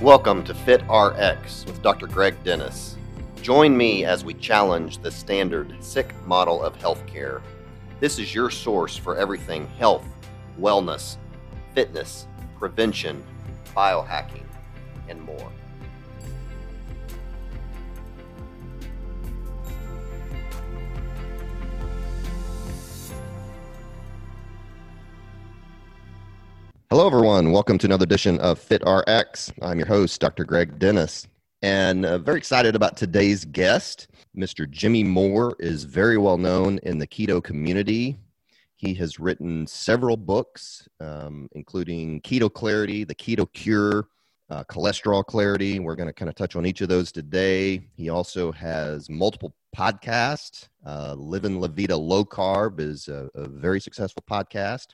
Welcome to Fit RX with Dr. Greg Dennis. Join me as we challenge the standard sick model of healthcare. This is your source for everything health, wellness, fitness, prevention, biohacking, and more. Hello, everyone. Welcome to another edition of Fit RX. I'm your host, Dr. Greg Dennis, and uh, very excited about today's guest. Mr. Jimmy Moore is very well known in the keto community. He has written several books, um, including Keto Clarity, The Keto Cure, uh, Cholesterol Clarity. We're going to kind of touch on each of those today. He also has multiple podcasts. Uh, Living La Vida Low Carb is a, a very successful podcast.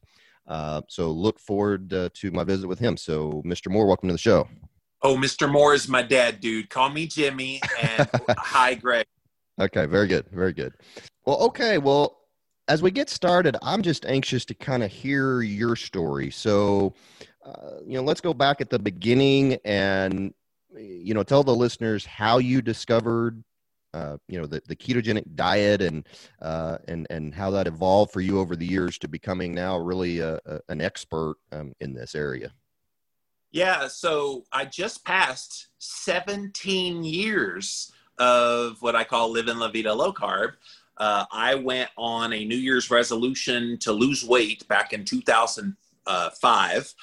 Uh, so look forward uh, to my visit with him. So, Mr. Moore, welcome to the show. Oh, Mr. Moore is my dad, dude. Call me Jimmy. And hi, Greg. Okay, very good, very good. Well, okay, well, as we get started, I'm just anxious to kind of hear your story. So, uh, you know, let's go back at the beginning and you know tell the listeners how you discovered uh, you know the, the ketogenic diet and uh, and and how that evolved for you over the years to becoming now really a, a, an expert um, in this area. Yeah, so I just passed 17 years of what I call living La Vida low carb. Uh, I went on a New Year's resolution to lose weight back in 2005.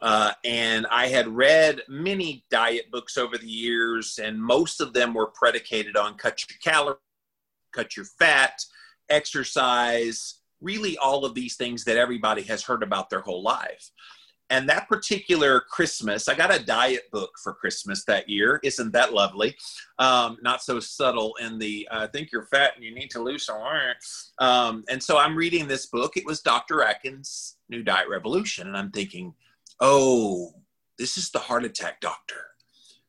Uh, and I had read many diet books over the years, and most of them were predicated on cut your calories, cut your fat, exercise, really all of these things that everybody has heard about their whole life. And that particular Christmas, I got a diet book for Christmas that year. Isn't that lovely? Um, not so subtle in the I think you're fat and you need to lose some weight. Um, and so I'm reading this book. It was Dr. Atkins' New Diet Revolution. And I'm thinking, oh, this is the heart attack doctor.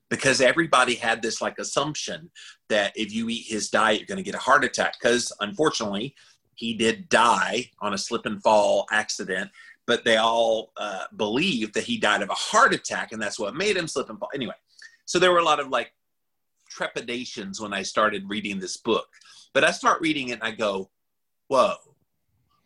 Because everybody had this like assumption that if you eat his diet, you're going to get a heart attack. Because unfortunately, he did die on a slip and fall accident, but they all uh, believed that he died of a heart attack, and that's what made him slip and fall. Anyway, so there were a lot of like trepidations when I started reading this book. But I start reading it and I go, whoa,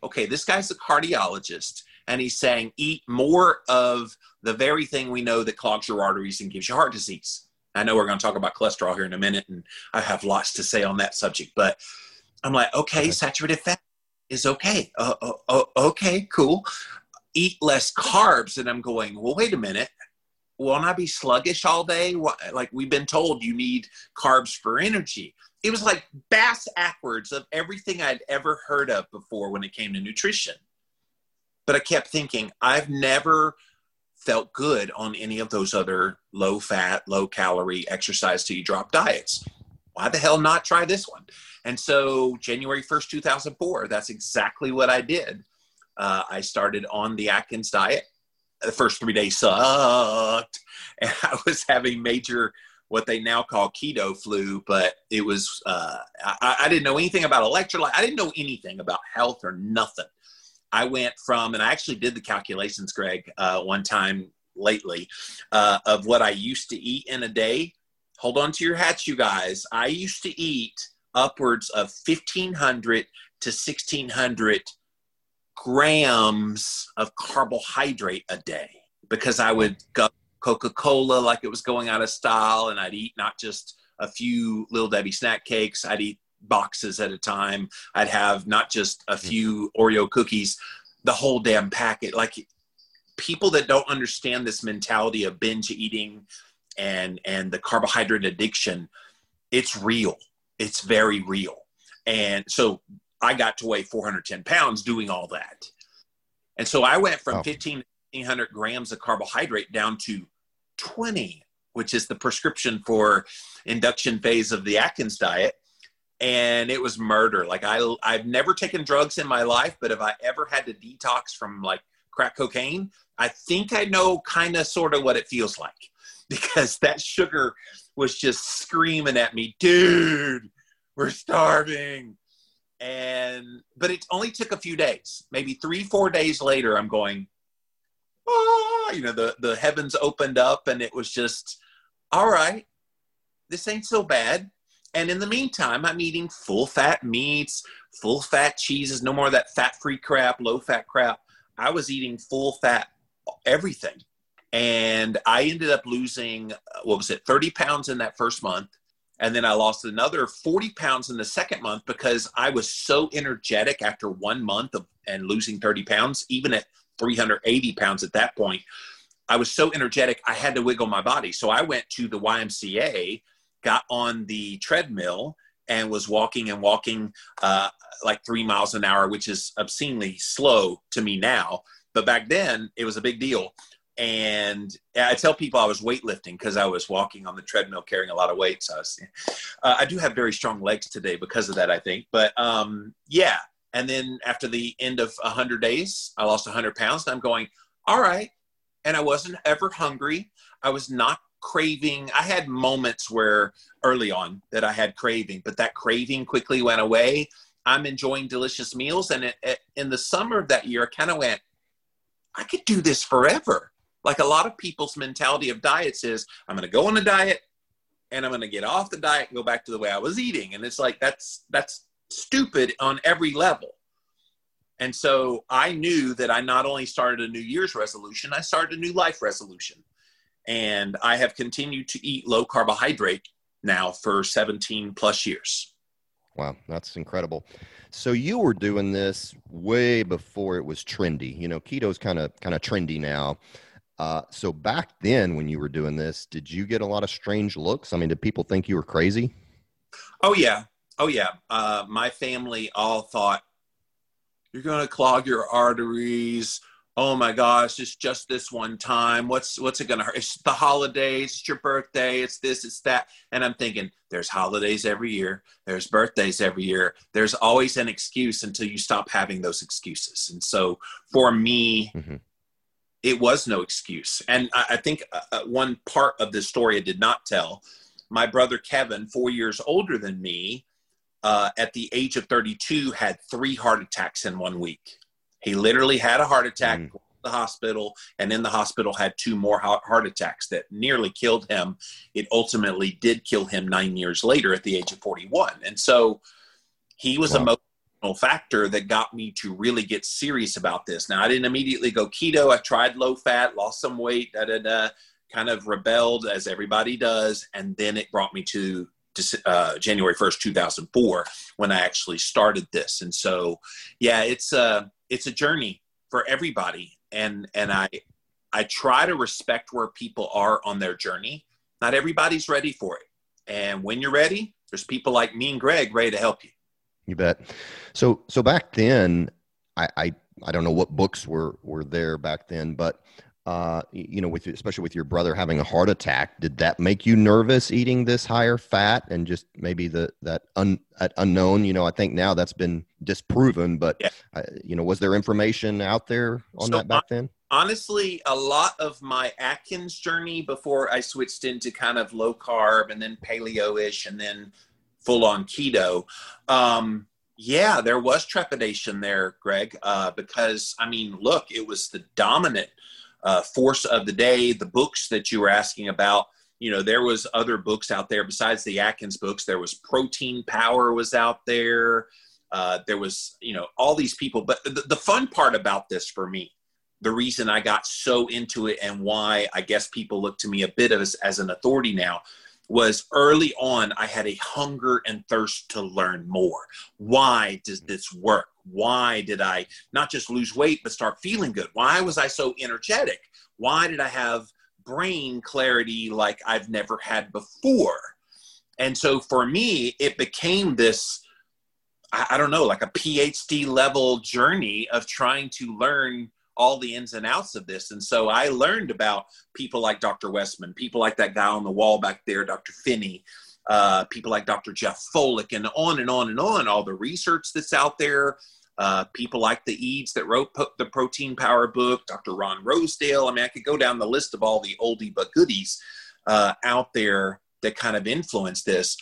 okay, this guy's a cardiologist and he's saying eat more of the very thing we know that clogs your arteries and gives you heart disease. I know we're going to talk about cholesterol here in a minute, and I have lots to say on that subject, but I'm like, okay, saturated fat is okay. Uh, uh, uh, okay, cool. Eat less carbs. And I'm going, well, wait a minute. Won't I be sluggish all day? Like we've been told you need carbs for energy. It was like bass backwards of everything I'd ever heard of before when it came to nutrition. But I kept thinking, I've never felt good on any of those other low fat, low calorie exercise till you drop diets. Why the hell not try this one? And so, January 1st, 2004, that's exactly what I did. Uh, I started on the Atkins diet. The first three days sucked, and I was having major what they now call keto flu, but it was, uh, I, I didn't know anything about electrolyte. I didn't know anything about health or nothing. I went from, and I actually did the calculations, Greg, uh, one time lately, uh, of what I used to eat in a day. Hold on to your hats, you guys. I used to eat upwards of 1,500 to 1,600 grams of carbohydrate a day because I would go Coca Cola like it was going out of style, and I'd eat not just a few Little Debbie snack cakes, I'd eat boxes at a time. I'd have not just a mm-hmm. few Oreo cookies, the whole damn packet. Like people that don't understand this mentality of binge eating and and the carbohydrate addiction, it's real. It's very real. And so I got to weigh 410 pounds doing all that. And so I went from oh. 1500 grams of carbohydrate down to 20, which is the prescription for induction phase of the Atkins diet and it was murder. Like I, I've never taken drugs in my life, but if I ever had to detox from like crack cocaine, I think I know kind of sort of what it feels like because that sugar was just screaming at me, dude, we're starving. And, but it only took a few days, maybe three, four days later, I'm going, oh, You know, the, the heavens opened up and it was just, all right, this ain't so bad. And in the meantime, I'm eating full fat meats, full fat cheeses, no more of that fat free crap, low fat crap. I was eating full fat everything. And I ended up losing, uh, what was it, 30 pounds in that first month. And then I lost another 40 pounds in the second month because I was so energetic after one month of and losing 30 pounds, even at 380 pounds at that point. I was so energetic, I had to wiggle my body. So I went to the YMCA, got on the treadmill, and was walking and walking uh, like three miles an hour, which is obscenely slow to me now. But back then, it was a big deal. And I tell people I was weightlifting because I was walking on the treadmill carrying a lot of weights. I, was, uh, I do have very strong legs today because of that, I think. But um, yeah. And then after the end of 100 days, I lost 100 pounds. And I'm going, all right. And I wasn't ever hungry. I was not craving. I had moments where early on that I had craving, but that craving quickly went away. I'm enjoying delicious meals. And it, it, in the summer of that year, I kind of went, I could do this forever. Like a lot of people's mentality of diets is, I'm going to go on a diet and I'm going to get off the diet and go back to the way I was eating. And it's like, that's, that's stupid on every level. And so I knew that I not only started a New Year's resolution, I started a new life resolution. And I have continued to eat low carbohydrate now for 17 plus years. Wow, that's incredible. So you were doing this way before it was trendy. You know, keto's kind of kind of trendy now. Uh, so back then, when you were doing this, did you get a lot of strange looks? I mean, did people think you were crazy? Oh yeah, oh yeah. Uh, my family all thought you're going to clog your arteries oh my gosh, it's just this one time. What's what's it gonna hurt? It's the holidays, it's your birthday, it's this, it's that. And I'm thinking, there's holidays every year, there's birthdays every year. There's always an excuse until you stop having those excuses. And so for me, mm-hmm. it was no excuse. And I, I think uh, uh one part of this story I did not tell. My brother Kevin, four years older than me, uh, at the age of 32, had three heart attacks in one week he literally had a heart attack, mm. the hospital, and in the hospital had two more heart attacks that nearly killed him. It ultimately did kill him nine years later at the age of 41. And so he was wow. a emotional factor that got me to really get serious about this. Now, I didn't immediately go keto. I tried low fat, lost some weight, da da da, kind of rebelled as everybody does. And then it brought me to uh, January 1st, 2004, when I actually started this. And so, yeah, it's, uh, it's a journey for everybody. And and i i try to respect where people are on their journey. Not everybody's ready for it. And when you're ready there's people like me and greg ready to help you. You bet. So so back then i i, I don't know what books were were there back then but uh, you know, with especially with your brother having a heart attack, did that make you nervous eating this higher fat and just maybe the that un, that unknown? You know, I think now that's been disproven, but yeah. uh, you know, was there information out there on so that back then? Honestly, a lot of my Atkins journey before I switched into kind of low carb and then paleo-ish and then full on keto. Um, yeah, there was trepidation there, Greg, uh, because I mean, look, it was the dominant uh, force of the day, the books that you were asking about. You know, there was other books out there besides the Atkins books. There was Protein Power was out there. Uh, there was, you know, all these people. But the, the fun part about this for me, the reason I got so into it and why I guess people look to me a bit as, as an authority now was early on I had a hunger and thirst to learn more. Why does this work? Why did I not just lose weight but start feeling good? Why was I so energetic? Why did I have brain clarity like I've never had before? And so for me, it became this I, don't know, like a PhD level journey of trying to learn all the ins and outs of this. And so I learned about people like Dr. Westman, people like that guy on the wall back there, Dr. Phinney, uh, people like Dr. Jeff Volek, and on and on and on, all the research that's out there. Uh, people like the Eades that wrote po- the Protein Power book, Dr. Ron Rosedale. I mean, I could go down the list of all the oldie but goodies uh, out there that kind of influenced this.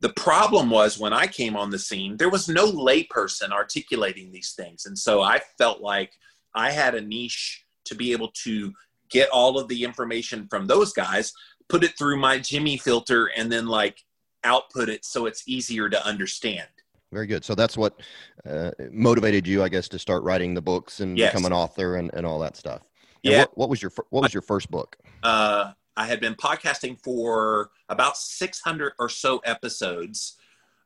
The problem was when I came on the scene, there was no layperson articulating these things. And so I felt like I had a niche to be able to get all of the information from those guys, put it through my Jimmy filter, and then like output it so it's easier to understand. Very good. So that's what uh, motivated you, I guess, to start writing the books and Yes. become an author and, and all that stuff. And Yeah. What, what was your What was your first book? uh, I had been podcasting for about 600 or so episodes.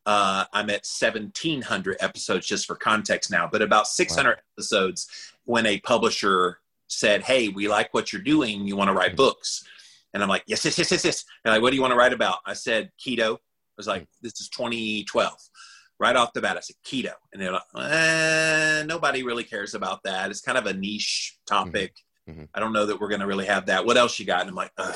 Uh, I'm at 1,700 episodes just for context now, but about 600 episodes when a publisher said, Hey, we like what you're doing. You want to write books? And I'm like, Yes, yes, yes, yes, yes. And like, what do you want to write about? I said, Keto. I was like, This is 2012. Right off the bat, I said keto, and they're like, eh, nobody really cares about that. It's kind of a niche topic. Mhm. I don't know that we're going to really have that. What else you got? And I'm like, Ugh.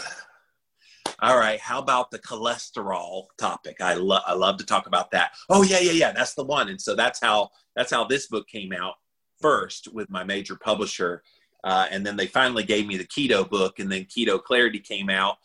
All right, how about the cholesterol topic? I love I love to talk about that. Oh yeah, yeah, yeah, that's the one. And so that's how that's how this book came out first with my major publisher, uh, and then they finally gave me the keto book, and then Keto Clarity came out,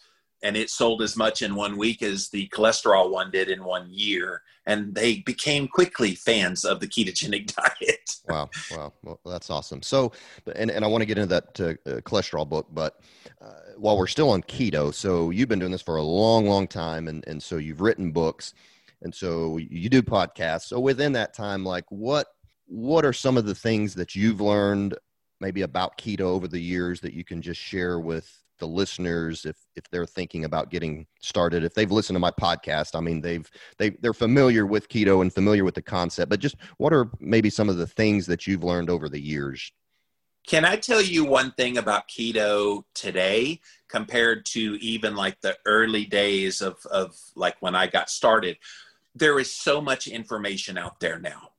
and it sold as much in one week as the cholesterol one did in one year, and they became quickly fans of the ketogenic diet. Wow, wow, well, that's awesome. So, and and I want to get into that uh, uh, cholesterol book, but uh, while we're still on keto, so you've been doing this for a long, long time, and and so you've written books, and so you do podcasts. So within that time, like what what are some of the things that you've learned maybe about keto over the years that you can just share with the listeners if if they're thinking about getting started if they've listened to my podcast i mean they've they they're familiar with keto and familiar with the concept but just what are maybe some of the things that you've learned over the years Can I tell you one thing about keto today compared to even like the early days of, of like when I got started? There is so much information out there now.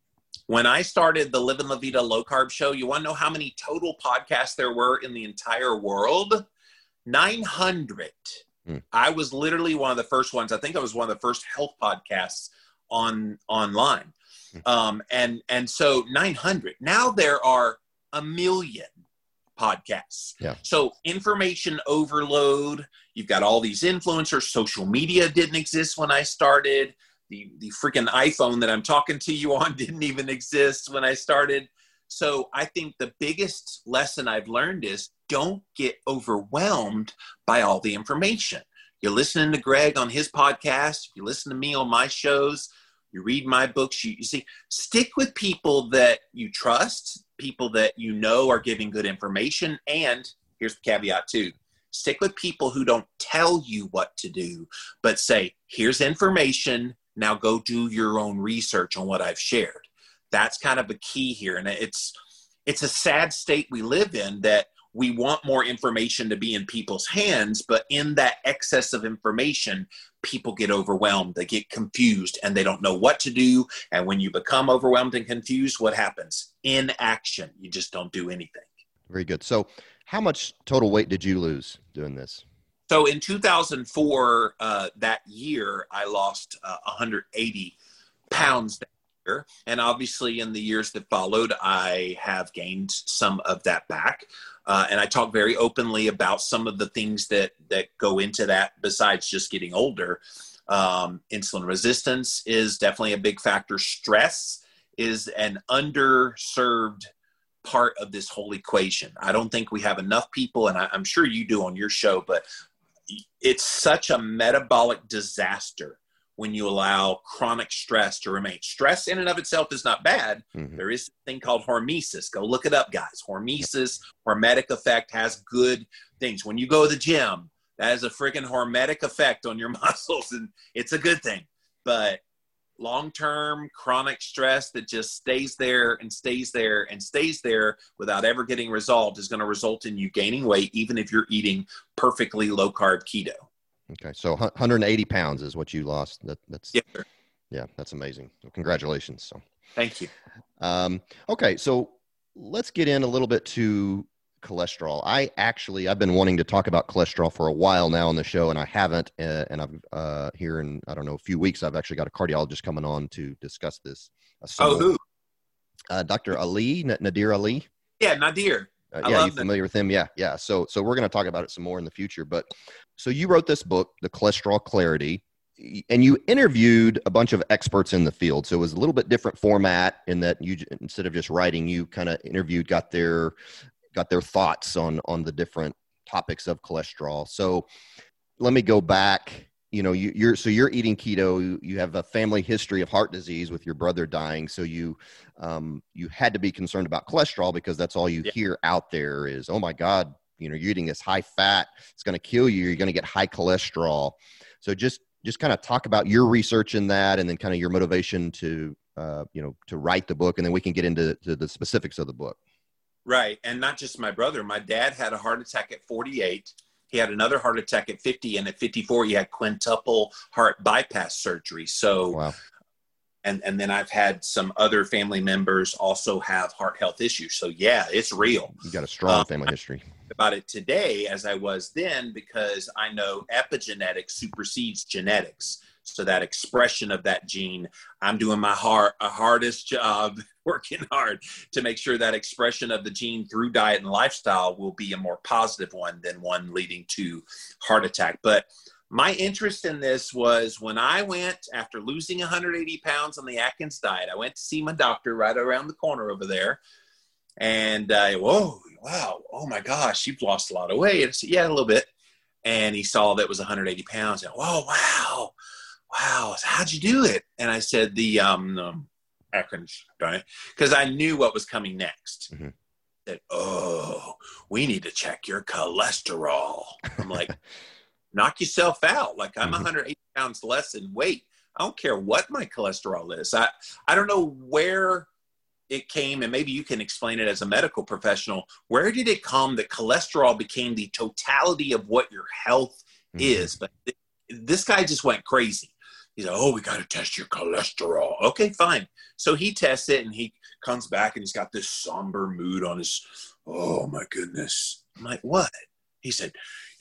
When I started the Living La Vida low carb show, you want to know how many total podcasts there were in the entire world? 900. Hmm. I was literally one of the first ones. I think I was one of the first health podcasts on online. Hmm. Um, and and so 900. Now there are a million podcasts. Yeah. So information overload. You've got all these influencers. Social media didn't exist when I started. The the freaking iPhone that I'm talking to you on didn't even exist when I started. So I think the biggest lesson I've learned is don't get overwhelmed by all the information. You're listening to Greg on his podcast, you listen to me on my shows, you read my books, you, you see, stick with people that you trust, people that you know are giving good information. And here's the caveat too stick with people who don't tell you what to do, but say, here's information. Now go do your own research on what I've shared. That's kind of a key here. And it's it's a sad state we live in that we want more information to be in people's hands, but in that excess of information, people get overwhelmed, they get confused, and they don't know what to do. And when you become overwhelmed and confused, what happens? Inaction. You just don't do anything. very good so how much total weight did you lose doing this So in 2004, uh, that year, I lost uh, 180 pounds that. And obviously, in the years that followed, I have gained some of that back. Uh, and I talk very openly about some of the things that, that go into that besides just getting older. Um, insulin resistance is definitely a big factor. Stress is an underserved part of this whole equation. I don't think we have enough people, and I, I'm sure you do on your show, but it's such a metabolic disaster when you allow chronic stress to remain. Stress in and of itself is not bad. Mhm. There is a thing called hormesis. Go look it up, guys. Hormesis, hormetic effect has good things. When you go to the gym, that has a freaking hormetic effect on your muscles, and it's a good thing. But long term chronic stress that just stays there and stays there and stays there without ever getting resolved is going to result in you gaining weight, even if you're eating perfectly low carb keto. Okay so 180 pounds is what you lost that, that's Yeah, sure. yeah that's amazing congratulations so Thank you. Um, okay, so let's get in a little bit to cholesterol. I actually I've been wanting to talk about cholesterol for a while now on the show, and I haven't. Uh, and I've uh, here in I don't know a few weeks I've actually got a cardiologist coming on to discuss this. So, Oh, who? Uh, Dr. Ali N- Nadir Ali. Yeah, Nadir. Uh, yeah, you love that. familiar with him? Yeah, yeah. So, so we're going to talk about it some more in the future. But so you wrote this book, The Cholesterol Clarity, and you interviewed a bunch of experts in the field. So it was a little bit different format in that you instead of just writing, you kind of interviewed, got their got their thoughts on on the different topics of cholesterol. So let me go back. You know, you, you're so you're eating keto. You have a family history of heart disease with your brother dying. So you um, you had to be concerned about cholesterol because that's all you yeah. hear out there is, oh my God, you know, you're eating this high fat. It's going to kill you. You're going to get high cholesterol. So just just kind of talk about your research in that, and then kind of your motivation to uh, you know to write the book, and then we can get into the specifics of the book. Right, and not just my brother. My dad had a heart attack at 48 he had another heart attack at 50, and at 54, he had quintuple heart bypass surgery. So, wow. And and then I've had some other family members also have heart health issues. So, yeah, it's real. You got a strong um, family history. About it today, as I was then, because I know epigenetics supersedes genetics. So that expression of that gene, I'm doing my hard, hardest job, working hard to make sure that expression of the gene through diet and lifestyle will be a more positive one than one leading to heart attack. But my interest in this was when I went after losing 180 pounds on the Atkins diet. I went to see my doctor right around the corner over there, and uh, whoa, wow, oh my gosh, you've lost a lot of weight. I said, yeah, a little bit. And he saw that it was 180 pounds. And whoa, wow, wow, how'd you do it? And I said, the um, um Atkins diet, because I knew what was coming next. Mm-hmm. Said, oh, we need to check your cholesterol. I'm like, knock yourself out. Like I'm mm-hmm. 180 pounds less in weight. I don't care what my cholesterol is. I, I don't know where it came, and maybe you can explain it as a medical professional. Where did it come that cholesterol became the totality of what your health mm-hmm. is? But this guy just went crazy. He's like, oh, we got to test your cholesterol. Okay, fine. So he tests it and he comes back and he's got this somber mood on his, oh my goodness. I'm like, what? He said,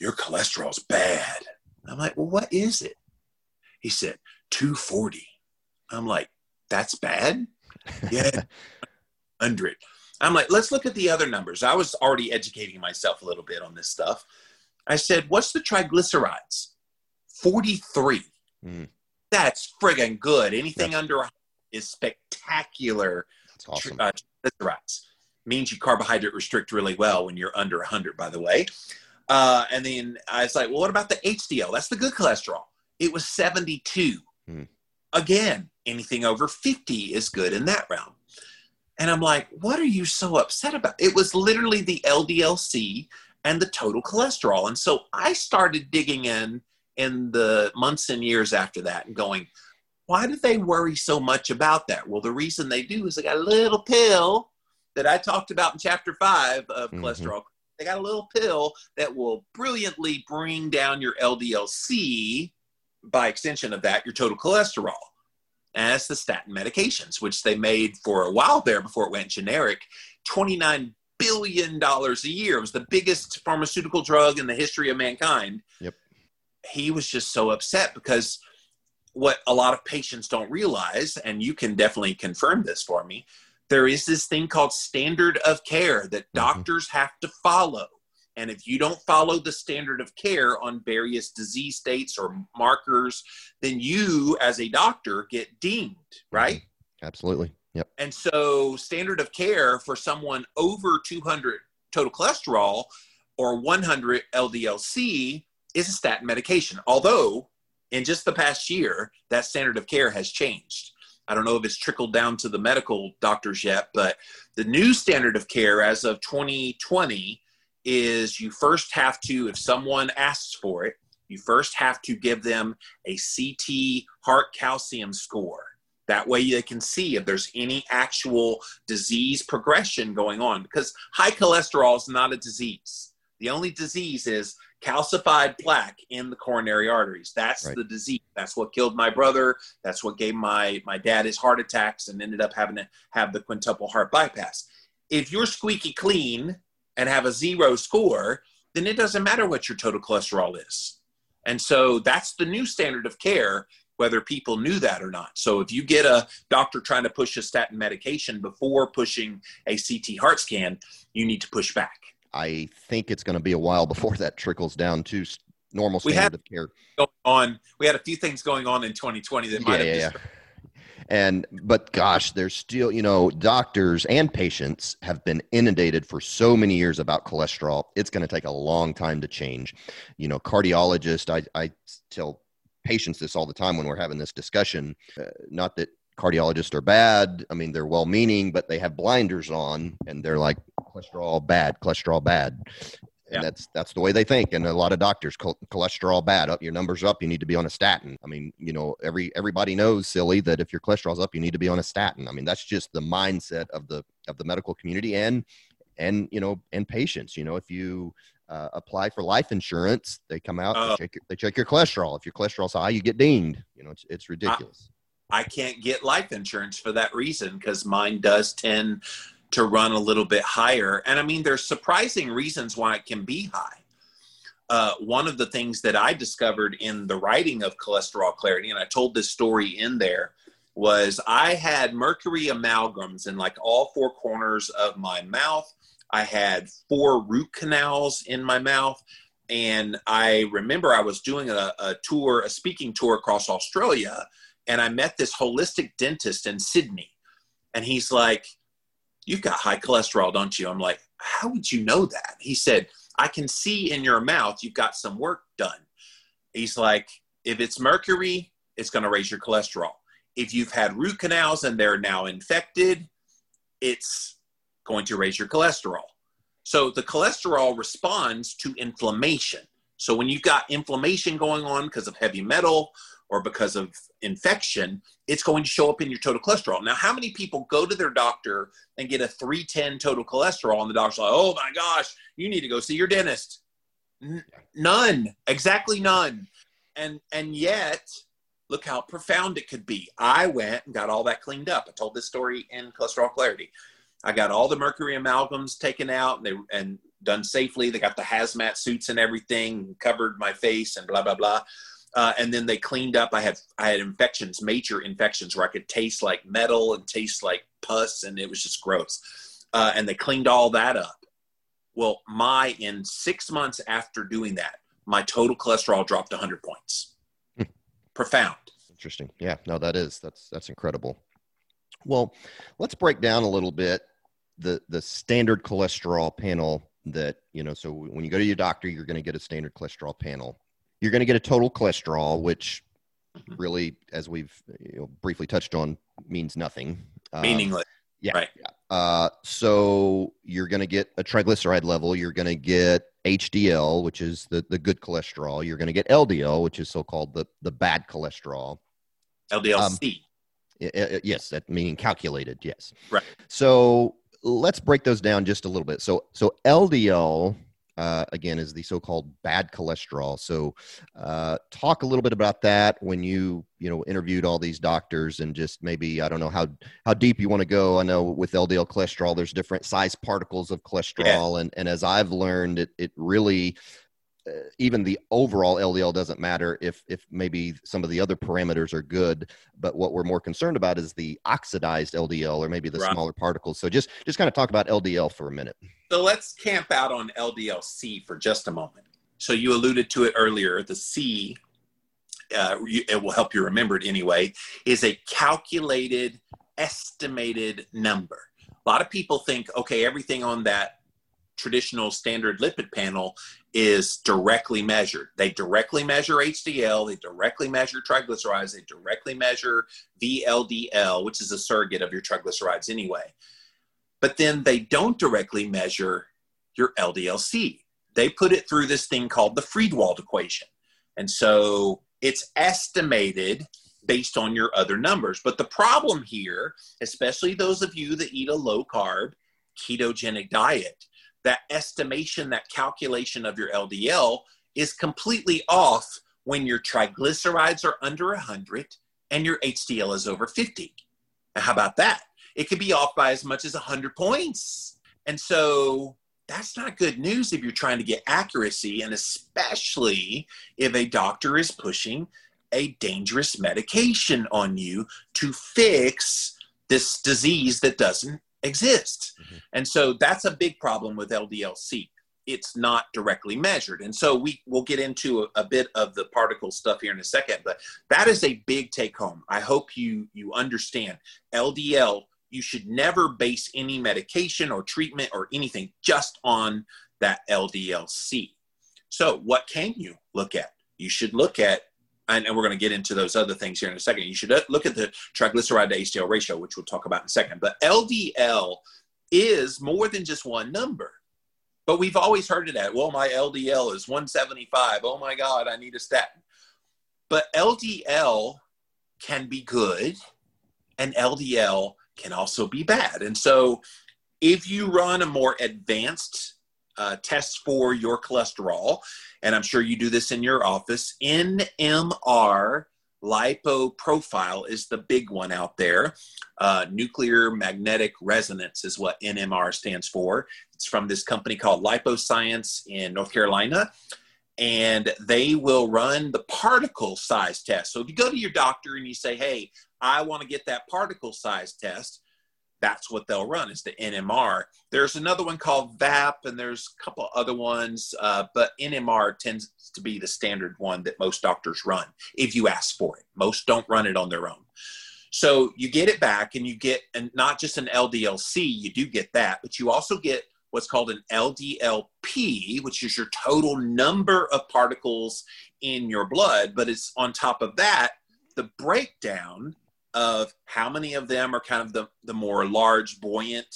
your cholesterol's bad. I'm like, well, what is it? He said, 240. I'm like, that's bad? Yeah, 100. I'm like, let's look at the other numbers. I was already educating myself a little bit on this stuff. I said, what's the triglycerides? 43. Mm that's friggin' good. Anything yeah. under is spectacular. That's awesome. Uh, triglycerides means you carbohydrate restrict really well when you're under 100, by the way. Uh, and then I was like, well, what about the HDL? That's the good cholesterol. It was 72. Hmm. Again, anything over 50 is good in that realm. And I'm like, what are you so upset about? It was literally the LDLC and the total cholesterol. And so I started digging in in the months and years after that and going, why do they worry so much about that? Well, the reason they do is they got a little pill that I talked about in chapter five of mm-hmm. cholesterol. They got a little pill that will brilliantly bring down your LDLC, by extension of that, your total cholesterol. And that's the statin medications, which they made for a while there before it went generic. $29 billion a year. It was the biggest pharmaceutical drug in the history of mankind. Yep he was just so upset because what a lot of patients don't realize, and you can definitely confirm this for me, there is this thing called standard of care that mm-hmm. doctors have to follow. And if you don't follow the standard of care on various disease states or markers, then you, as a doctor, get deemed, right? Mm-hmm. Absolutely. Yep. And so, standard of care for someone over 200 total cholesterol or 100 LDLC is a statin medication. Although in just the past year, that standard of care has changed. I don't know if it's trickled down to the medical doctors yet, but the new standard of care as of 2020 is you first have to, if someone asks for it, you first have to give them a CT heart calcium score. That way they can see if there's any actual disease progression going on because high cholesterol is not a disease. The only disease is calcified plaque in the coronary arteries. That's right. the disease. That's what killed my brother. That's what gave my my dad his heart attacks and ended up having to have the quintuple heart bypass. If you're squeaky clean and have a zero score, then it doesn't matter what your total cholesterol is. And so that's the new standard of care, whether people knew that or not. So if you get a doctor trying to push a statin medication before pushing a CT heart scan, you need to push back. I think it's going to be a while before that trickles down to normal standard of care. On, we had a few things going on in 2020 that might yeah, have. Yeah, and but gosh there's still you know doctors and patients have been inundated for so many years about cholesterol it's going to take a long time to change you know cardiologist i, I tell patients this all the time when we're having this discussion uh, not that cardiologists are bad i mean they're well meaning but they have blinders on and they're like cholesterol bad cholesterol bad. And yeah. that's that's the way they think. And a lot of doctors cholesterol bad up your numbers up you need to be on a statin. I mean you know every everybody knows silly that if your cholesterol's up you need to be on a statin. I mean that's just the mindset of the of the medical community and and you know and patients. You know if you uh, apply for life insurance they come out uh, they, check your, they, check your, cholesterol. If your cholesterol's high you get dinged. You know it's, it's ridiculous. I, I can't get life insurance for that reason because mine does tend to run a little bit higher. And I mean, there's surprising reasons why it can be high. Uh, one of the things that I discovered in the writing of Cholesterol Clarity, and I told this story in there, was I had mercury amalgams in like all four corners of my mouth. I had four root canals in my mouth. And I remember I was doing a, a tour, a speaking tour across Australia, and I met this holistic dentist in Sydney. And he's like, You've got high cholesterol, don't you? I'm like, How would you know that? He said, I can see in your mouth you've got some work done. He's like, If it's mercury, it's going to raise your cholesterol. If you've had root canals and they're now infected, it's going to raise your cholesterol. So the cholesterol responds to inflammation. So when you've got inflammation going on because of heavy metal or because of infection, it's going to show up in your total cholesterol. Now, how many people go to their doctor and get a 310 total cholesterol, and the doctor's like, oh my gosh, you need to go see your dentist? N- none, exactly none. And, and yet, look how profound it could be. I went and got all that cleaned up. I told this story in Cholesterol Clarity. I got all the mercury amalgams taken out and they and done safely. They got the hazmat suits and everything, covered my face and blah blah blah. Uh, and then they cleaned up. I had I had infections, major infections, where I could taste like metal and taste like pus, and it was just gross. Uh, and they cleaned all that up. Well, my in six months after doing that, my total cholesterol dropped 100 points. Hmm. Profound. Interesting. Yeah. No, that is that's that's incredible. Well, let's break down a little bit the the standard cholesterol panel that you know. So when you go to your doctor, you're going to get a standard cholesterol panel you're going to get a total cholesterol, which mm-hmm. really, as we've you know, briefly touched on, means nothing. Um, Meaningless. Yeah. Right. Yeah. Uh, so you're going to get a triglyceride level. You're going to get HDL, which is the, the good cholesterol. You're going to get LDL, which is so-called the, the bad cholesterol. LDLC. Um, yes, that meaning calculated. Yes. Right. So let's break those down just a little bit. So so LDL uh, again is the so-called bad cholesterol. So, uh, talk a little bit about that when you you know interviewed all these doctors and just maybe I don't know how how deep you want to go. I know with LDL cholesterol, there's different size particles of cholesterol, yeah. and and as I've learned, it it really even the overall LDL doesn't matter if if maybe some of the other parameters are good, but what we're more concerned about is the oxidized LDL or maybe the right. smaller particles. So just just kind of talk about LDL for a minute. So let's camp out on LDL-C for just a moment. So you alluded to it earlier. The C, uh, it will help you remember it anyway, is a calculated, estimated number. A lot of people think, okay, everything on that traditional standard lipid panel is directly measured. They directly measure HDL, they directly measure triglycerides, they directly measure VLDL, which is a surrogate of your triglycerides anyway. But then they don't directly measure your LDLC. They put it through this thing called the Friedewald equation. And so it's estimated based on your other numbers. But the problem here, especially those of you that eat a low carb, ketogenic diet, that estimation, that calculation of your LDL is completely off when your triglycerides are under 100 and your HDL is over 50. Now, how about that? It could be off by as much as 100 points. And so that's not good news if you're trying to get accuracy, and especially if a doctor is pushing a dangerous medication on you to fix this disease that doesn't exist. Mm-hmm. And so that's a big problem with LDLC. it's not directly measured. And so we will get into a, a, bit of the particle stuff here in a second, but that is a big take home. I hope you you understand LDL. You should never base any medication or treatment or anything just on that LDLC. So what can you look at? You should look at and, we're going to get into those other things here in a second. You should uh, look at the triglyceride to HDL ratio, which we'll talk about in a second. But LDL is more than just one number. But we've always heard of that. Well, my LDL is 175. Oh my God, I need a statin. But LDL can be good and LDL can also be bad. And so if you run a more advanced uh, test for your cholesterol, and I'm sure you do this in your office, NMR LipoProfile is the big one out there. Uh, nuclear magnetic resonance is what NMR stands for. It's from this company called LipoScience in North Carolina. And they will run the particle size test. So if you go to your doctor and you say, hey, I want to get that particle size test, that's what they'll run is the NMR. There's another one called VAP, and there's a couple other ones, uh, but NMR tends to be the standard one that most doctors run if you ask for it. Most don't run it on their own. So you get it back, and you get and not just an LDLC, you do get that, but you also get what's called an LDLP, which is your total number of particles in your blood. But it's on top of that, the breakdown of how many of them are kind of the, the more large, buoyant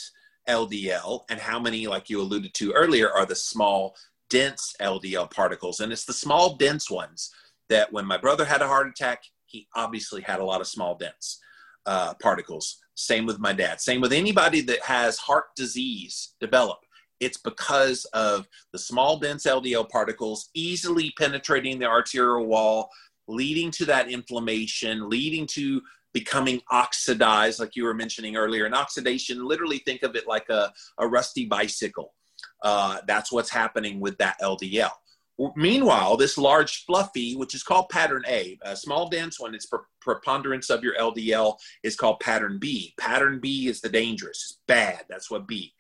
LDL, and how many, like you alluded to earlier, are the small, dense LDL particles. And it's the small, dense ones that when my brother had a heart attack, he obviously had a lot of small, dense uh, particles. Same with my dad. Same with anybody that has heart disease develop. It's because of the small, dense LDL particles easily penetrating the arterial wall, leading to that inflammation, leading to becoming oxidized, like you were mentioning earlier. And oxidation, literally think of it like a, a rusty bicycle. Uh, that's what's happening with that LDL. Meanwhile, this large fluffy, which is called pattern A, a small dense one, its pre- preponderance of your LDL is called pattern B. Pattern B is the dangerous, it's bad. That's what B.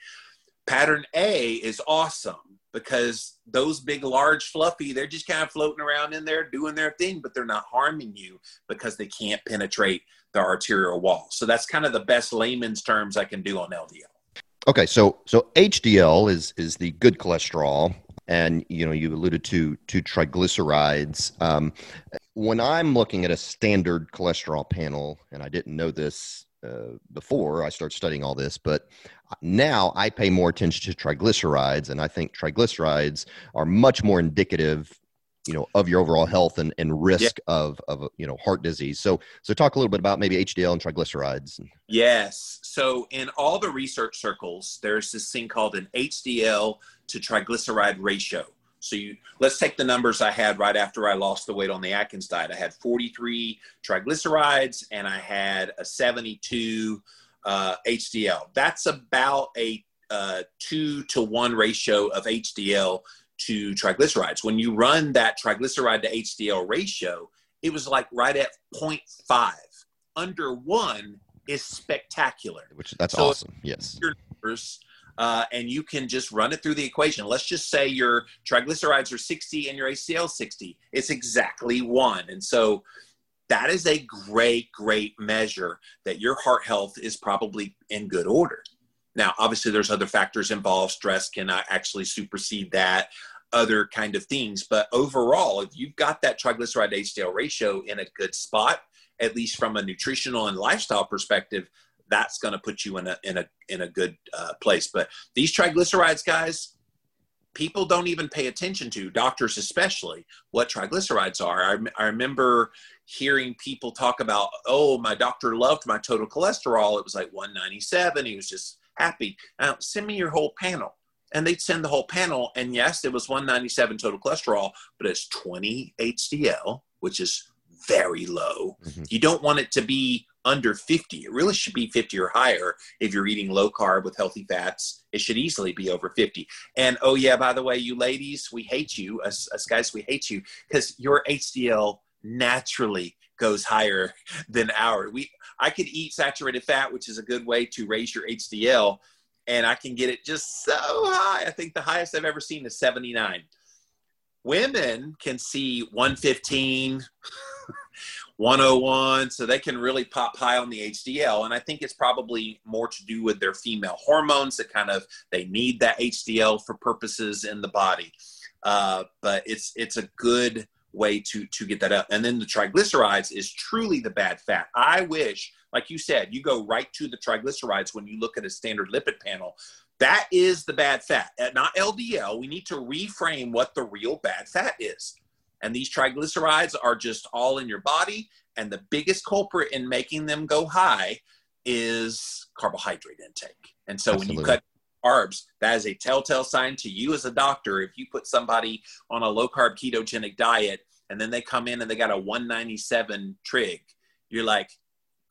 Pattern A is awesome because those big, large, fluffy, they're just kind of floating around in there doing their thing, but they're not harming you because they can't penetrate the arterial wall. So that's kind of the best layman's terms I can do on LDL. Okay, so so HDL is is the good cholesterol, and you know you alluded to to triglycerides. Um, when I'm looking at a standard cholesterol panel, and I didn't know this uh, before I started studying all this, but now I pay more attention to triglycerides, and I think triglycerides are much more indicative you know of your overall health and, and risk yeah. of of you know heart disease. So so talk a little bit about maybe hdl and triglycerides yes. So in all the research circles there's this thing called an hdl to triglyceride ratio. So you let's take the numbers i had right after i lost the weight on the atkins diet. I had 43 triglycerides and i had a 72 uh, hdl that's about a uh, two to one ratio of hdl to triglycerides. When you run that triglyceride to HDL ratio, it was like right at 0.5. Under one is spectacular. Which that's so awesome. Yes. Your numbers, uh, and you can just run it through the equation. Let's just say your triglycerides are 60 and your HDL 60. It's exactly one. And so that is a great, great measure that your heart health is probably in good order. Now, obviously, there's other factors involved. Stress can actually supersede that, other kind of things. But overall, if you've got that triglyceride HDL ratio in a good spot, at least from a nutritional and lifestyle perspective, that's going to put you in a in a in a good uh, place. But these triglycerides, guys, people don't even pay attention to doctors, especially what triglycerides are. I, I remember hearing people talk about, oh, my doctor loved my total cholesterol. It was like 197. He was just happy. Now, send me your whole panel. And they'd send the whole panel. And yes, it was 197 total cholesterol, but it's 20 HDL, which is very low. Mm-hmm. You don't want it to be under 50. It really should be 50 or higher if you're eating low carb with healthy fats. It should easily be over 50. And oh, yeah, by the way, you ladies, we hate you. Us, us guys, we hate you because your HDL naturally goes higher than ours. We I could eat saturated fat, which is a good way to raise your HDL, and I can get it just so high. I think the highest I've ever seen is 79. Women can see 115, 101, so they can really pop high on the HDL. And I think it's probably more to do with their female hormones that kind of they need that HDL for purposes in the body. Uh, but it's it's a good way to to get that up. And then the triglycerides is truly the bad fat. I wish, like you said, you go right to the triglycerides when you look at a standard lipid panel. That is the bad fat, not LDL. We need to reframe what the real bad fat is. And these triglycerides are just all in your body. And the biggest culprit in making them go high is carbohydrate intake. And so Absolutely. when you cut carbs, that is a telltale sign to you as a doctor. If you put somebody on a low carb ketogenic diet and then they come in and they got a 197 trig, you're like,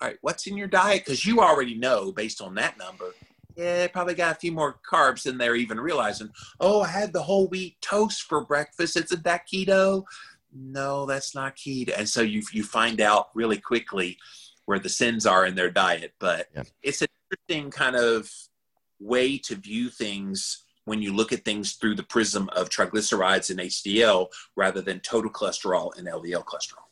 all right, what's in your diet? Because you already know based on that number. Yeah, they probably got a few more carbs in there, even realizing, oh, I had the whole wheat toast for breakfast. It's a that keto. No, that's not keto. And so you you find out really quickly where the sins are in their diet. But yeah. it's an interesting kind of way to view things when you look at things through the prism of triglycerides and HDL rather than total cholesterol and LDL cholesterol.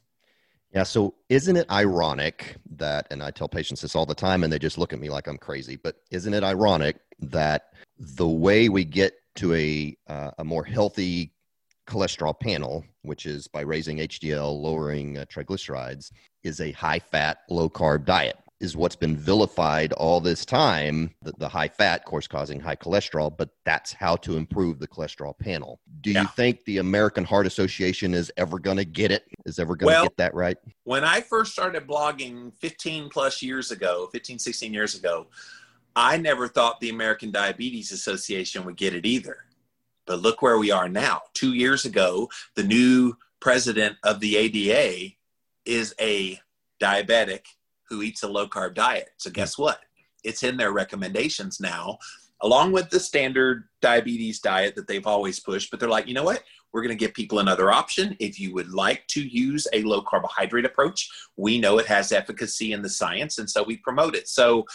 Yeah, so isn't it ironic that, and I tell patients this all the time and they just look at me like I'm crazy, but isn't it ironic that the way we get to a, uh, a more healthy cholesterol panel, which is by raising HDL, lowering uh, triglycerides, is a high fat, low carb diet? Is what's been vilified all this time the, the, high fat of course causing high cholesterol but that's how to improve the cholesterol panel. Do yeah. you think the american heart association is ever going to get it? Is ever going to well, get that right? when i first started blogging 15 plus years ago 15 16 years ago i never thought the american diabetes association would get it either. But look where we are now. Two years ago the new president of the ada is a diabetic who eats a low carb diet. So guess what? It's in their recommendations now, along with the standard diabetes diet that they've always pushed. But they're like, you know what? We're going to give people another option. If you would like to use a low carbohydrate approach, we know it has efficacy in the science, and so we promote it. So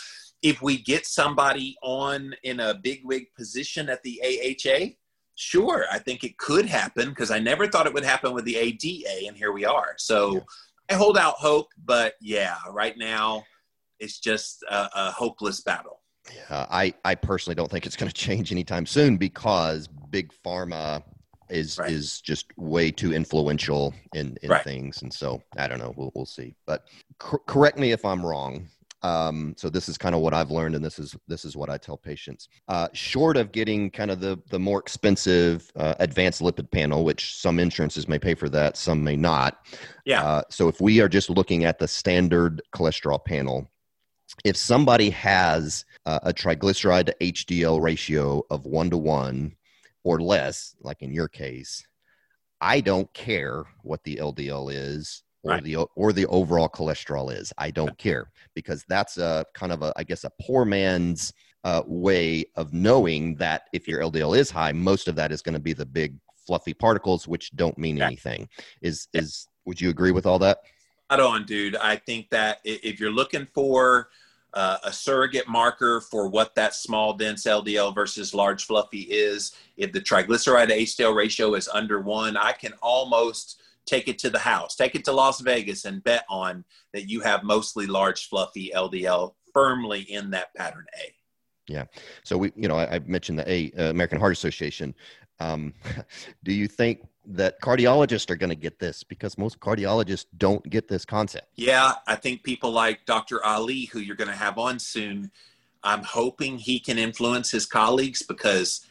if we get somebody on in a big wig position at the AHA, sure, I think it could happen because I never thought it would happen with the ADA, and here we are. So. Yeah I hold out hope, but yeah, right now it's just a, a hopeless battle. Yeah, I, I personally don't think it's going to change anytime soon because big pharma is right. is just way too influential in in right. things, and so I don't know. We'll we'll see. But cor- correct me if I'm wrong. Um, so this is kind of what I've learned, and this is this is what I tell patients. Uh, short of getting kind of the the more expensive uh, advanced lipid panel, which some insurances may pay for that, some may not. Yeah. Uh, so if we are just looking at the standard cholesterol panel, if somebody has a triglyceride to HDL ratio of one to one or less, like in your case, I don't care what the LDL is or right. the or the overall cholesterol is. I don't care because that's a kind of a I guess a poor man's uh, way of knowing that if your LDL is high, most of that is going to be the big fluffy particles which don't mean yeah. anything. Is is would you agree with all that? Spot on, dude. I think that if you're looking for uh, a surrogate marker for what that small dense LDL versus large fluffy is, if the triglyceride to HDL ratio is under one, I can almost take it to the house, take it to Las Vegas, and bet on that you have mostly large, fluffy LDL firmly in that pattern A. Yeah. So we, you know, I, I mentioned the A uh, American Heart Association. Um, do you think that cardiologists are going to get this because most cardiologists don't get this concept? Yeah, I think people like Dr. Ali, who you're going to have on soon, I'm hoping he can influence his colleagues because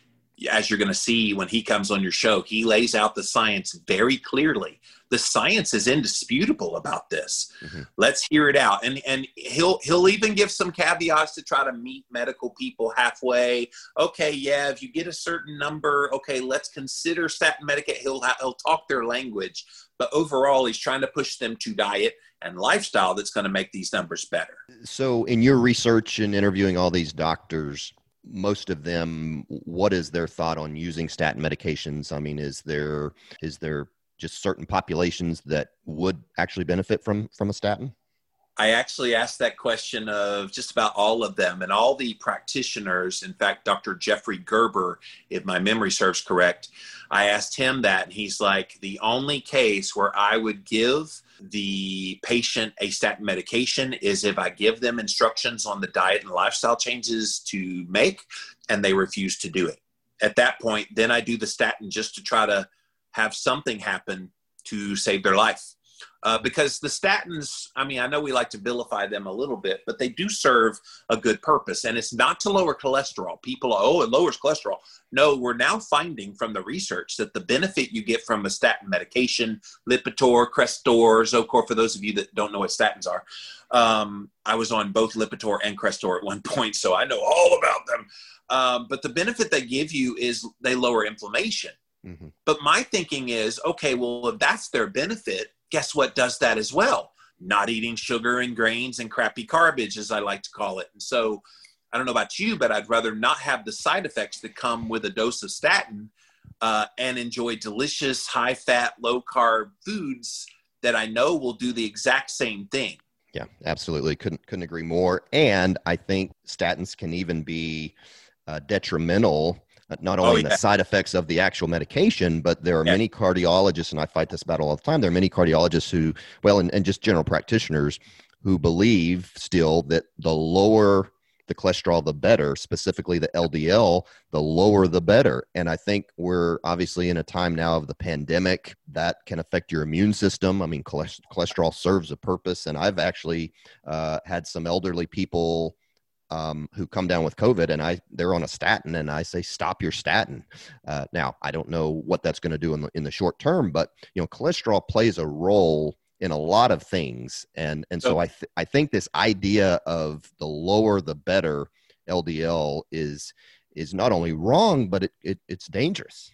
as you're going to see when he comes on your show, he lays out the science very clearly. The science is indisputable about this. Mm-hmm. Let's hear it out, and and he'll he'll even give some caveats to try to meet medical people halfway. Okay, yeah, if you get a certain number, okay, let's consider statin medicate. He'll he'll talk their language, but overall, he's trying to push them to diet and lifestyle that's going to make these numbers better. So, in your research and interviewing all these doctors, most of them what is their thought on using statin medications? I mean is there is there just certain populations that would actually benefit from from a statin I actually asked that question of just about all of them and all the practitioners. In fact, Dr. Jeffrey Gerber, if my memory serves correct, I asked him that, and he's like, the only case where I would give the patient a statin medication is if I give them instructions on the diet and lifestyle changes to make, and they refuse to do it. At that point, then I do the statin just to try to have something happen to save their life uh, because the statins, I mean, I know we like to vilify them a little bit, but they do serve a good purpose. And it's not to lower cholesterol. People, oh, it lowers cholesterol. No, we're now finding from the research that the benefit you get from a statin medication, Lipitor, Crestor, Zocor, for those of you that don't know what statins are, um, I was on both Lipitor and Crestor at one point, so I know all about them. Um, but the benefit they give you is they lower inflammation. Mm-hmm. But my thinking is, okay, well, if that's their benefit, guess what does that as well? Not eating sugar and grains and crappy garbage, as I like to call it. And so I don't know about you, but I'd rather not have the side effects that come with a dose of statin uh, and enjoy delicious, high fat, low carb foods that I know will do the exact same thing. Yeah, absolutely. Couldn't couldn't agree more. And I think statins can even be uh, detrimental not only oh, yeah. the side effects of the actual medication, but there are yeah. many cardiologists, and I fight this battle all the time. There are many cardiologists who, well, and, and just general practitioners who believe still that the lower the cholesterol, the better, specifically the LDL, the lower the better. And I think we're obviously in a time now of the pandemic that can affect your immune system. I mean, cholesterol serves a purpose. And I've actually uh, had some elderly people um, who come down with COVID and I they're on a statin and I say stop your statin. Uh, now I don't know what that's going to do in the in the short term, but you know cholesterol plays a role in a lot of things, and and so, I th- I think this idea of the lower the better LDL is is not only wrong but it, it it's dangerous.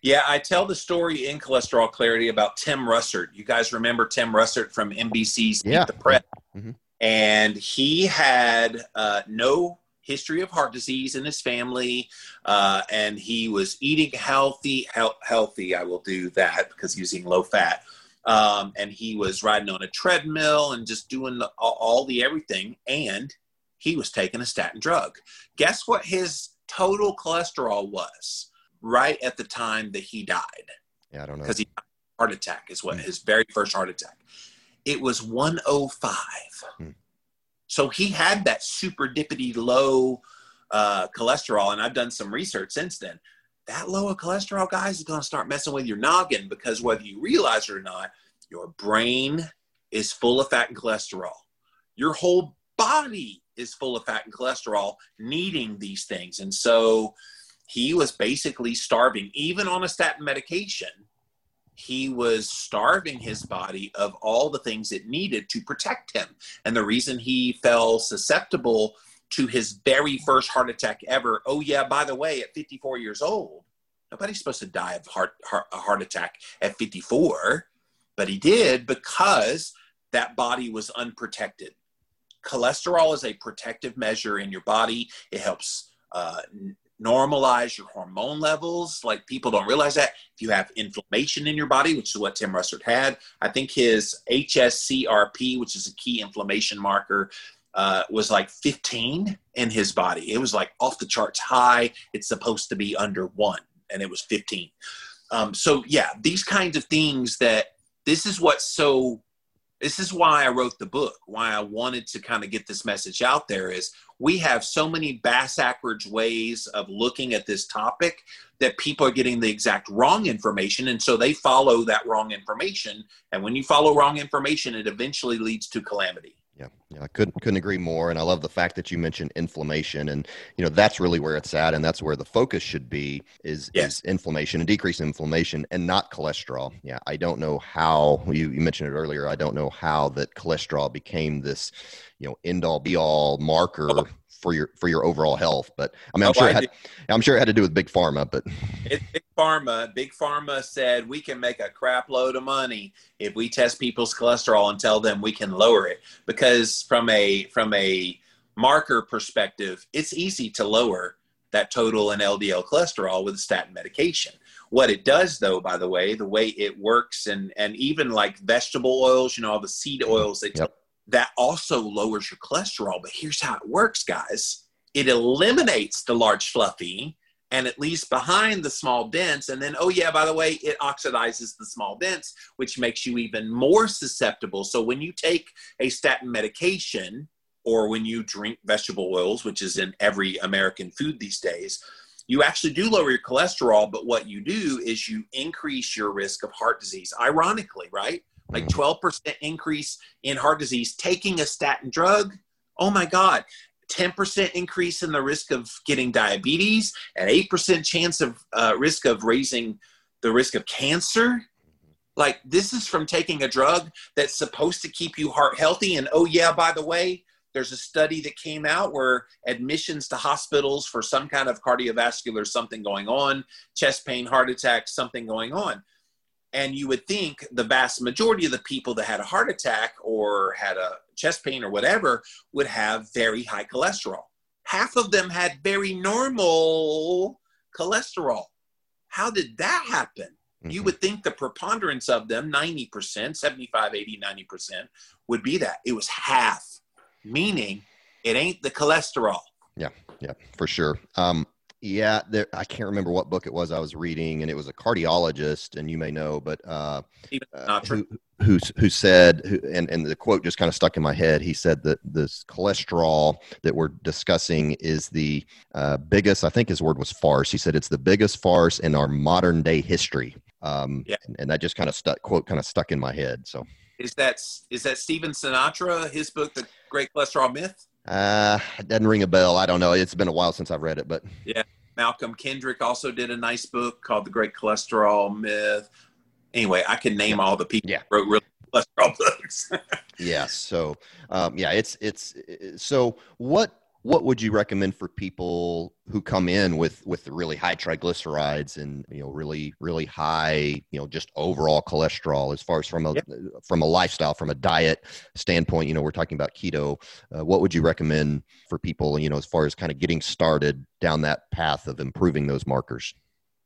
Yeah, I tell the story in Cholesterol Clarity about Tim Russert. You guys remember Tim Russert from NBC's yeah. the Press? Mm-hmm and he had uh, no history of heart disease in his family, uh, and he was eating healthy. He- healthy, I will do that because he was eating low fat. Um, and he was riding on a treadmill and just doing the, all, all the everything. And he was taking a statin drug. Guess what his total cholesterol was right at the time that he died? Yeah, I don't know. Because he heart attack is what mm. his very first heart attack it was 105. Hmm. So he had that super dippity low uh, cholesterol, and I've done some research since then. That low of cholesterol, guys, is going to start messing with your noggin because whether you realize it or not, your brain is full of fat and cholesterol. Your whole body is full of fat and cholesterol, needing these things. And so he was basically starving, even on a statin medication he was starving his body of all the things it needed to protect him. And the reason he fell susceptible to his very first heart attack ever, oh, yeah, by the way, at 54 years old, nobody's supposed to die of heart, heart, a heart attack at 54, but he did because that body was unprotected. Cholesterol is a protective measure in your body. It helps uh, normalize your hormone levels. Like people don't realize that. If you have inflammation in your body, which is what Tim Russert had, I think his HSCRP, which is a key inflammation marker, uh, was like 15 in his body. It was like off the charts high. It's supposed to be under one, and it was 15. Um, so, yeah, these kinds of things that this is what's so this is why I wrote the book, why I wanted to kind of get this message out there is we have so many bass backwards ways of looking at this topic that people are getting the exact wrong information. And so they follow that wrong information. And when you follow wrong information, it eventually leads to calamity. Yeah, yeah, I couldn't couldn't agree more. And I love the fact that you mentioned inflammation, and you know that's really where it's at, and that's where the focus should be is yes. is inflammation and decrease inflammation, and not cholesterol. Yeah, I don't know how you, you mentioned it earlier. I don't know how that cholesterol became this, you know, end all be all marker for your for your overall health. But I mean, I'm oh, sure it had, I'm sure it had to do with big pharma. But it's big pharma. Big pharma said we can make a crap load of money if we test people's cholesterol and tell them we can lower it. Because from a from a marker perspective, it's easy to lower that total and LDL cholesterol with a statin medication. What it does, though, by the way, the way it works, and and even like vegetable oils, you know, all the seed mm-hmm. oils they yep. That also lowers your cholesterol. But here's how it works, guys it eliminates the large, fluffy, and it leaves behind the small dense. And then, oh, yeah, by the way, it oxidizes the small dense, which makes you even more susceptible. So when you take a statin medication, or when you drink vegetable oils, which is in every American food these days, you actually do lower your cholesterol, but what you do is you increase your risk of heart disease. Ironically, right? Like 12% mm-hmm. increase in heart disease taking a statin drug. Oh my God. 10% increase in the risk of getting diabetes, an 8% chance of uh, risk of raising the risk of cancer. Like, this is from taking a drug that's supposed to keep you heart healthy. And oh, yeah, by the way, there's a study that came out where admissions to hospitals for some kind of cardiovascular something going on, chest pain, heart attack, something going on. And you would think the vast majority of the people that had a heart attack or had a chest pain or whatever would have very high cholesterol. Half of them had very normal cholesterol. How did that happen? Mm-hmm. You would think the preponderance of them, 90%, 75, 80, 90%, would be that. It was half meaning it ain't the cholesterol. Yeah, yeah, for sure. Um, yeah, there, I can't remember what book it was I was reading, and it was a cardiologist, and you may know, but uh, uh, who, who who said, who, and and the quote just kind of stuck in my head. He said that this cholesterol that we're discussing is the uh, biggest. I think his word was farce. He said it's the biggest farce in our modern day history. Um, yeah. and, and that just kind of stuck. Quote kind of stuck in my head. So is that is that Stephen Sinatra? His book, The Great Cholesterol Myth. Uh, it doesn't ring a bell. I don't know. It's been a while since I've read it, but yeah. Malcolm Kendrick also did a nice book called The Great Cholesterol Myth. Anyway, I can name yeah. all the people yeah. wrote really cholesterol books. yeah. So, um, yeah, it's it's so what what would you recommend for people who come in with with really high triglycerides and you know really really high you know just overall cholesterol as far as from a yep. from a lifestyle from a diet standpoint? You know we're talking about keto. Uh, what would you recommend for people you know as far as kind of getting started down that path of improving those markers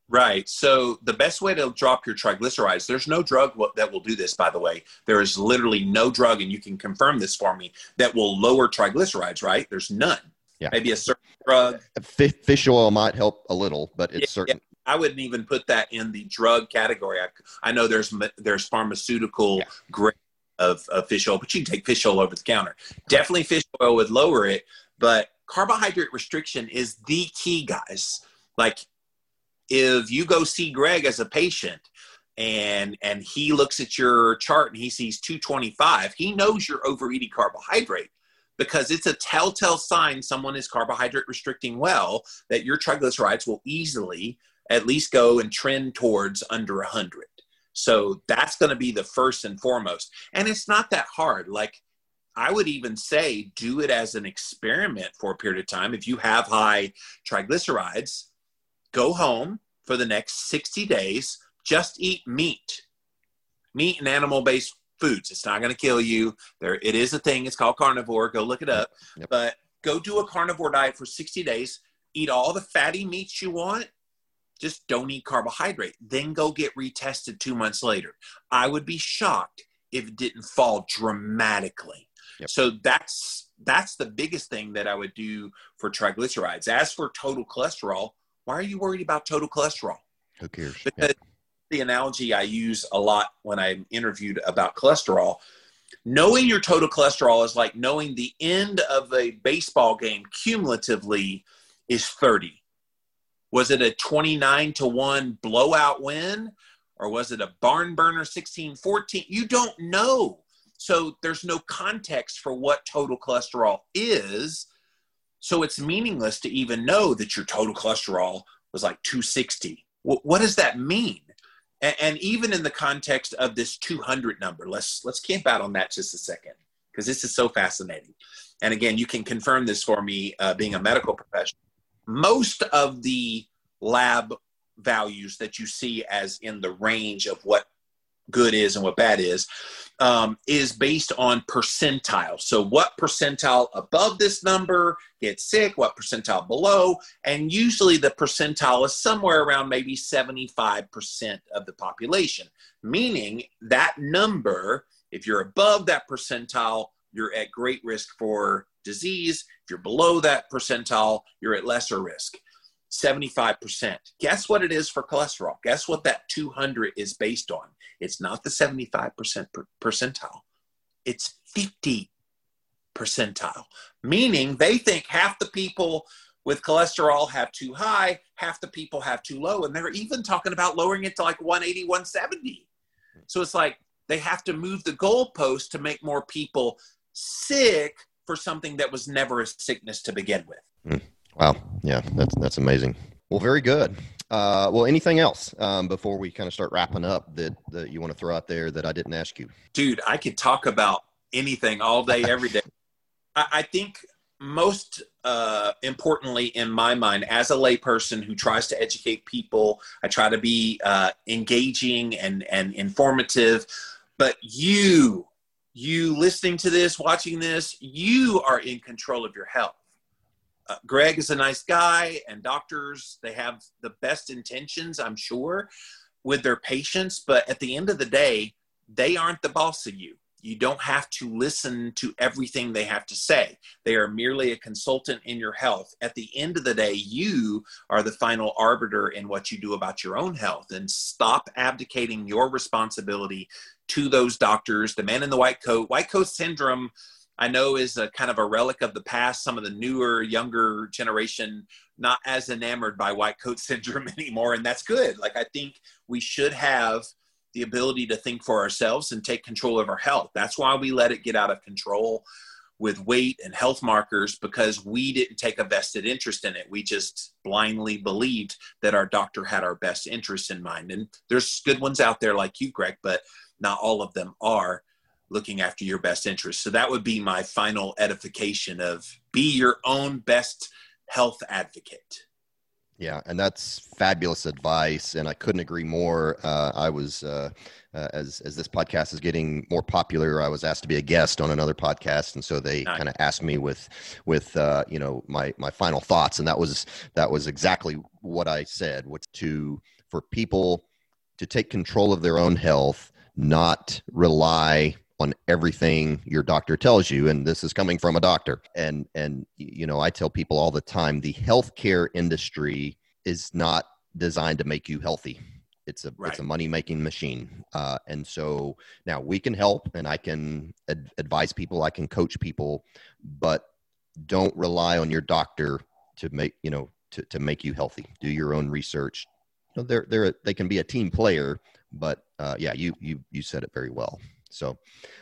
Right. So the best way to drop your triglycerides, there's no drug that will do this, by the way. There is literally no drug, and you can confirm this for me, that will lower triglycerides, right? There's none. Yeah. Maybe a certain drug. Uh, fish oil might help a little, but it's yeah, certain. Yeah. I wouldn't even put that in the drug category. I, I know there's there's pharmaceutical yeah. grade of, of fish oil, but you can take fish oil over the counter. Definitely fish oil would lower it, but carbohydrate restriction is the key, guys. Like if you go see Greg as a patient and and he looks at your chart and he sees 225, he knows you're overeating carbohydrate because it's a telltale sign someone is carbohydrate restricting well that your triglycerides will easily at least go and trend towards under 100. So that's going to be the first and foremost. And it's not that hard. Like I would even say do it as an experiment for a period of time. If you have high triglycerides, go home for the next 60 days, just eat meat, meat and animal based foods. It's not going to kill you. There, it is a thing. It's called carnivore. Go look it up. Yep. But go do a carnivore diet for 60 days. Eat all the fatty meats you want. Just don't eat carbohydrate. Then go get retested two months later. I would be shocked if it didn't fall dramatically. Yep. So that's that's the biggest thing that I would do for triglycerides. As for total cholesterol, why are you worried about total cholesterol? Who cares? Because yeah. the analogy I use a lot when I'm interviewed about cholesterol, knowing your total cholesterol is like knowing the end of a baseball game cumulatively is 30. Was it a 29 to 1 blowout win? Or was it a barn burner 16 14? You don't know. So there's no context for what total cholesterol is so it's meaningless to even know that your total cholesterol was like 260. what does that mean? And, and, even in the context of this 200 number, let's let's camp out on that just a second because this is so fascinating. And again, you can confirm this for me, uh, being a medical professional. Most of the lab values that you see as in the range of what good is and what bad is um, is based on percentile. So, what percentile above this number gets sick, what percentile below, and usually the percentile is somewhere around maybe 75% of the population, meaning that number, if you're above that percentile, you're at great risk for disease. If you're below that percentile, you're at lesser risk. 75%. Guess what it is for cholesterol? Guess what that 200 is based on? It's not the 75% per percentile, it's 50 percentile, meaning they think half the people with cholesterol have too high, half the people have too low, and they're even talking about lowering it to like 180, 170. So it's like they have to move the goalpost to make more people sick for something that was never a sickness to begin with. Mm. Wow. Yeah, that's that's amazing. Well, very good. Uh, well, anything else um, before we kind of start wrapping up that, that you want to throw out there that I didn't ask you? Dude, I could talk about anything all day, every day. I, I think most uh, importantly, in my mind, as a layperson who tries to educate people, I try to be uh, engaging and, and informative. But you, you listening to this, watching this, you are in control of your health. Uh, Greg is a nice guy, and doctors, they have the best intentions, I'm sure, with their patients. But at the end of the day, they aren't the boss of you. You don't have to listen to everything they have to say. They are merely a consultant in your health. At the end of the day, you are the final arbiter in what you do about your own health. And stop abdicating your responsibility to those doctors. The man in the white coat, white coat syndrome, I know is a kind of a relic of the past. Some of the newer, younger generation not as enamored by white coat syndrome anymore, and that's good. Like I think we should have the ability to think for ourselves and take control of our health. That's why we let it get out of control with weight and health markers because we didn't take a vested interest in it. We just blindly believed that our doctor had our best interests in mind. And there's good ones out there like you, Greg, but not all of them are looking after your best interests. So that would be my final edification of be your own best health advocate. Yeah, and that's fabulous advice, and I couldn't agree more. Uh, I was, uh, uh, as as this podcast is getting more popular, I was asked to be a guest on another podcast, and so they nice. kind of asked me with, with uh, you know, my my final thoughts, and that was that was exactly what I said. What's to for people to take control of their own health, not rely on everything your doctor tells you and this is coming from a doctor. And and you know i tell people all the time the healthcare industry is not designed to make you healthy. It's a right. it's a money making machine. Uh, and so now we can help and i can ad- advise people i can coach people but don't rely on your doctor to make you know to, to make you healthy. Do your own research. You know, they're they're they can be a team player but uh, yeah you you you said it very well so,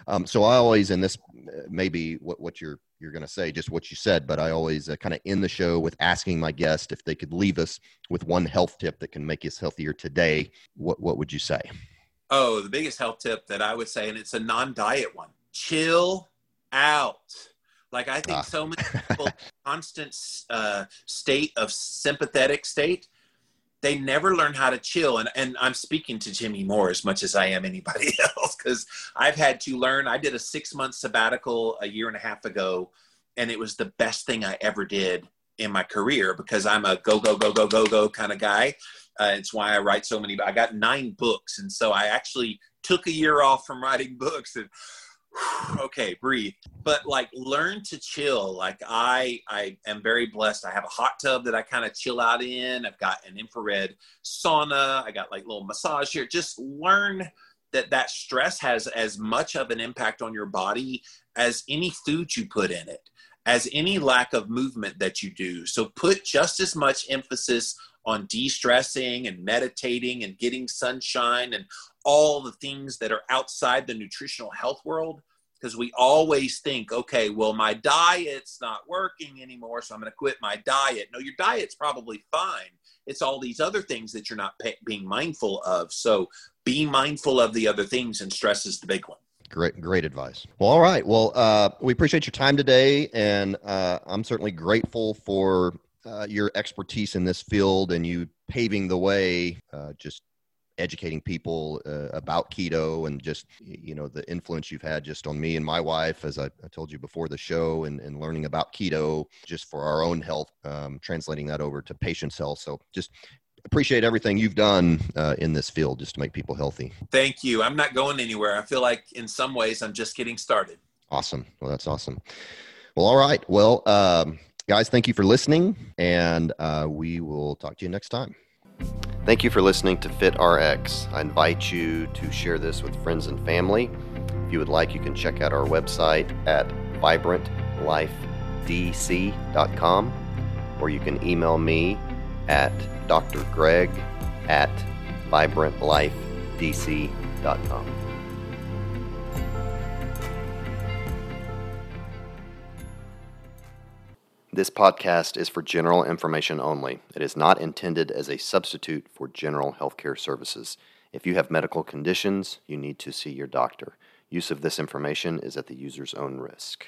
um, so I always, and this uh, maybe what, what you're you're going to say, just what you said, but I always uh, kind of end the show with asking my guest if they could leave us with one health tip that can make us healthier today. What what would you say? Oh, the biggest health tip that I would say, and it's a non-diet one: chill out. Like I think ah. so many people, constant uh, state of sympathetic state they never learn how to chill. And, and I'm speaking to Jimmy Moore as much as I am anybody else because I've had to learn. I did a six month sabbatical a year and a half ago, and it was the best thing I ever did in my career because I'm a go, go, go, go, go, go kind of guy. Uh, it's why I write so many. I got nine books. And so I actually took a year off from writing books and okay breathe. But like learn to chill. Like i i am very blessed. I have a hot tub that i kind of chill out in. I've got an infrared sauna. I got like little massage here. Just learn that that stress has as much of an impact on your body as any food you put in it as any lack of movement that you do. So put just as much emphasis on de-stressing and meditating and getting sunshine and all the things that are outside the nutritional health world because we always think, okay, well, my diet's not working anymore, so I'm going to quit my diet. No, your diet's probably fine. It's all these other things that you're not pay- being mindful of. So be mindful of the other things, and stress is the big one. Great, great advice. Well, all right. Well, uh, we appreciate your time today, and uh, I'm certainly grateful for uh, your expertise in this field and you paving the way uh, just educating people uh, about keto and just you know the influence you've had just on me and my wife as i, I told you before the show and, and learning about keto just for our own health um, translating that over to patients health so just appreciate everything you've done uh, in this field just to make people healthy thank you i'm not going anywhere i feel like in some ways i'm just getting started Awesome. Well, that's awesome. Well, all right. Well, um, guys, thank you for listening, and uh, we will talk to you next time. Thank you for listening to Fit RX. I invite you to share this with friends and family. If you would like, you can check out our website at vibrantlifedc.com or you can email me at drgreg at vibrantlifedc.com. This podcast is for general information only. It is not intended as a substitute for general healthcare services. If you have medical conditions, you need to see your doctor. Use of this information is at the user's own risk.